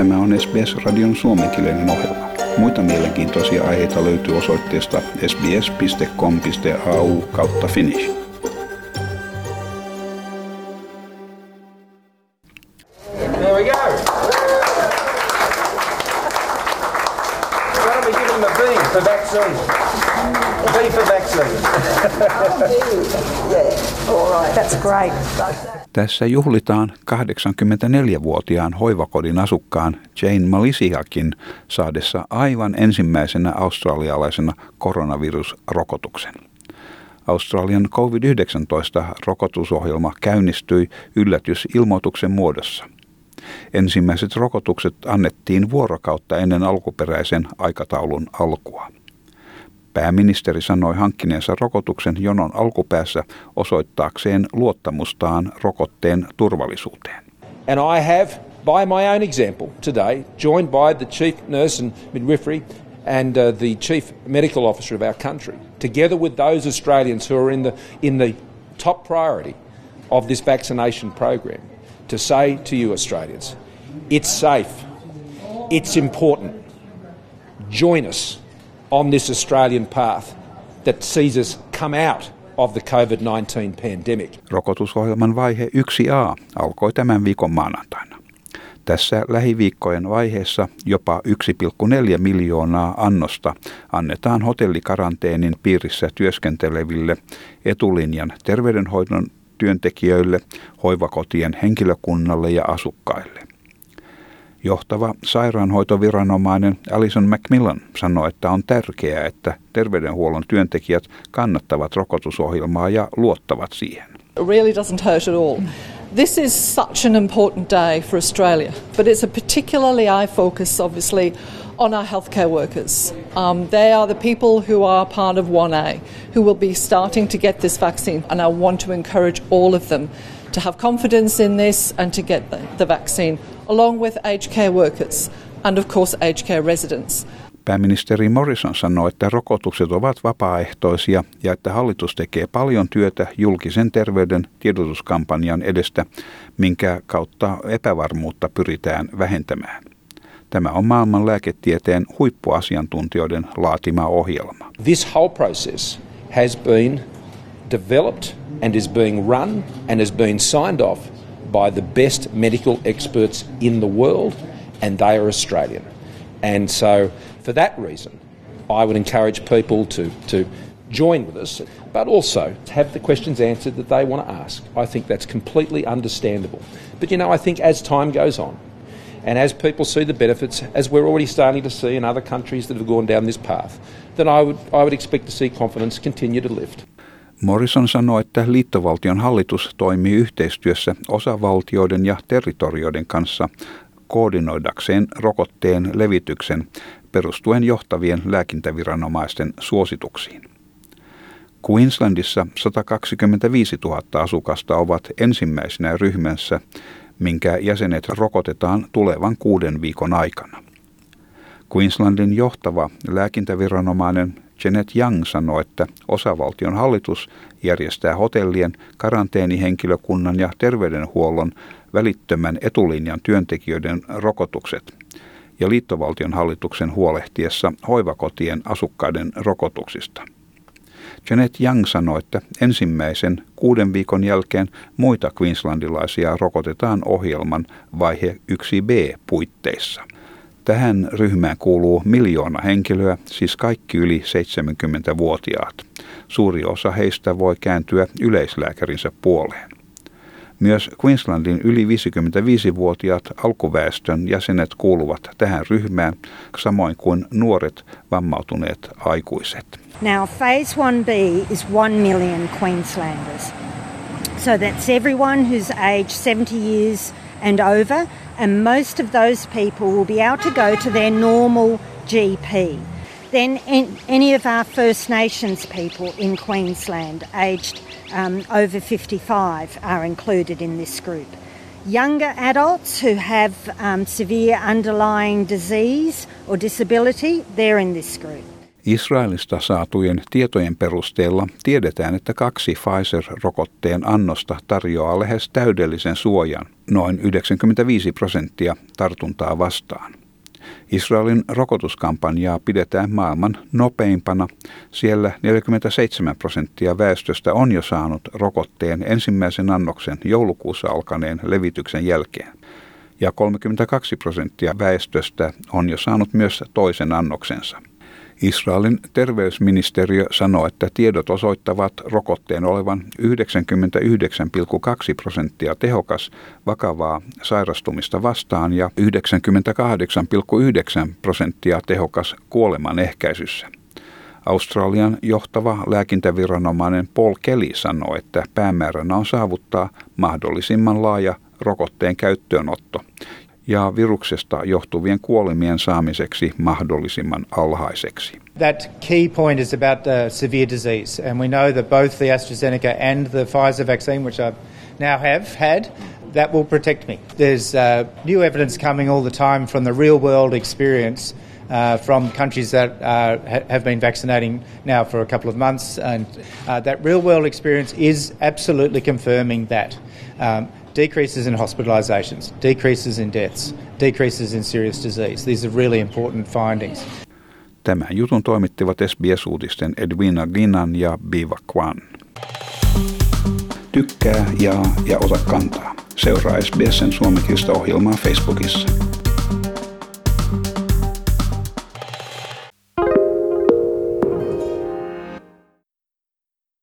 Tämä on SBS-radion suomenkielinen ohjelma. Muita mielenkiintoisia aiheita löytyy osoitteesta sbs.com.au kautta finnish. There we go. Why don't we give him a B for vaccine? B for vaccine. Yeah, all right, that's great. Tässä juhlitaan 84-vuotiaan hoivakodin asukkaan Jane Malisiakin saadessa aivan ensimmäisenä australialaisena koronavirusrokotuksen. Australian COVID-19-rokotusohjelma käynnistyi yllätysilmoituksen muodossa. Ensimmäiset rokotukset annettiin vuorokautta ennen alkuperäisen aikataulun alkua. Pääministeri sanoi hankkineensa rokotuksen jonon alkupäässä osoittaakseen luottamustaan rokotteen turvallisuuteen. And I have, by my own example today, joined by the Chief Nurse and Midwifery and uh, the Chief Medical Officer of our country, together with those Australians who are in the, in the top priority of this vaccination program, to say to you Australians, it's safe, it's important, join us on this Australian path that sees us come out of the COVID 19 pandemic. Rokotusohjelman vaihe 1a alkoi tämän viikon maanantaina. Tässä lähiviikkojen vaiheessa jopa 1,4 miljoonaa annosta annetaan hotellikaranteenin piirissä työskenteleville etulinjan terveydenhoidon työntekijöille, hoivakotien henkilökunnalle ja asukkaille. Johtava sairaanhoitoviranomainen Alison Macmillan sanoi, että on tärkeää, että terveydenhuollon työntekijät kannattavat rokotusohjelmaa ja luottavat siihen. It really doesn't hurt at all. This is such an important day for Australia, but it's a particularly I focus obviously on our healthcare workers. Um, they are the people who are part of 1A, who will be starting to get this vaccine, and I want to encourage all of them to have confidence in this and to get the, the vaccine, along with aged care workers and, of course, aged care residents. Pääministeri Morrison sanoi, että rokotukset ovat vapaaehtoisia ja että hallitus tekee paljon työtä julkisen terveyden tiedotuskampanjan edestä, minkä kautta epävarmuutta pyritään vähentämään. Tämä on maailman lääketieteen huippuasiantuntijoiden laatima ohjelma. This whole process has been developed and is being run and has been signed off by the best medical experts in the world, and they are Australian. And so, for that reason, I would encourage people to, to join with us, but also to have the questions answered that they want to ask. I think that's completely understandable. But you know, I think as time goes on, and as people see the benefits, as we're already starting to see in other countries that have gone down this path, then I would, I would expect to see confidence continue to lift. Morrison sanoi, että liittovaltion hallitus toimii yhteistyössä osavaltioiden ja territorioiden kanssa koordinoidakseen rokotteen levityksen perustuen johtavien lääkintäviranomaisten suosituksiin. Queenslandissa 125 000 asukasta ovat ensimmäisenä ryhmässä, minkä jäsenet rokotetaan tulevan kuuden viikon aikana. Queenslandin johtava lääkintäviranomainen Janet Young sanoi, että osavaltion hallitus järjestää hotellien, karanteenihenkilökunnan ja terveydenhuollon välittömän etulinjan työntekijöiden rokotukset ja liittovaltion hallituksen huolehtiessa hoivakotien asukkaiden rokotuksista. Janet Young sanoi, että ensimmäisen kuuden viikon jälkeen muita queenslandilaisia rokotetaan ohjelman vaihe 1b puitteissa. Tähän ryhmään kuuluu miljoona henkilöä, siis kaikki yli 70-vuotiaat. Suuri osa heistä voi kääntyä yleislääkärinsä puoleen. Myös Queenslandin yli 55-vuotiaat alkuväestön jäsenet kuuluvat tähän ryhmään, samoin kuin nuoret vammautuneet aikuiset. Now, phase 1B is 1 million Queenslanders. So that's everyone who's aged 70 years and over, and most of those people will be able to go to their normal GP. Then any of our First Nations people in Queensland aged um, over 55 are included in this group. Younger adults who have um, severe underlying disease or disability, they're in this group. Israelista saatujen tietojen perusteella tiedetään, että kaksi Pfizer-rokotteen annosta tarjoaa lähes täydellisen suojan, noin 95 prosenttia tartuntaa vastaan. Israelin rokotuskampanjaa pidetään maailman nopeimpana. Siellä 47 prosenttia väestöstä on jo saanut rokotteen ensimmäisen annoksen joulukuussa alkaneen levityksen jälkeen. Ja 32 prosenttia väestöstä on jo saanut myös toisen annoksensa. Israelin terveysministeriö sanoo, että tiedot osoittavat rokotteen olevan 99,2 prosenttia tehokas vakavaa sairastumista vastaan ja 98,9 prosenttia tehokas kuoleman ehkäisyssä. Australian johtava lääkintäviranomainen Paul Kelly sanoi, että päämääränä on saavuttaa mahdollisimman laaja rokotteen käyttöönotto, ja viruksesta johtuvien kuolemien saamiseksi mahdollisimman alhaiseksi. That key point is about uh, severe disease and we know that both the AstraZeneca and the Pfizer vaccine which I now have had that will protect me. There's uh, new evidence coming all the time from the real world experience uh, from countries that uh, ha- have been vaccinating now for a couple of months, and uh, that real world experience is absolutely confirming that. Um, decreases in hospitalizations, decreases in deaths, decreases in serious disease. These are really important findings. Tämän jutun toimittivat SBS-uutisten Edwina Ginnan ja Biva Kwan. Tykkää, jaa ja ota kantaa. Seuraa SBSn suomenkielistä ohjelmaa Facebookissa.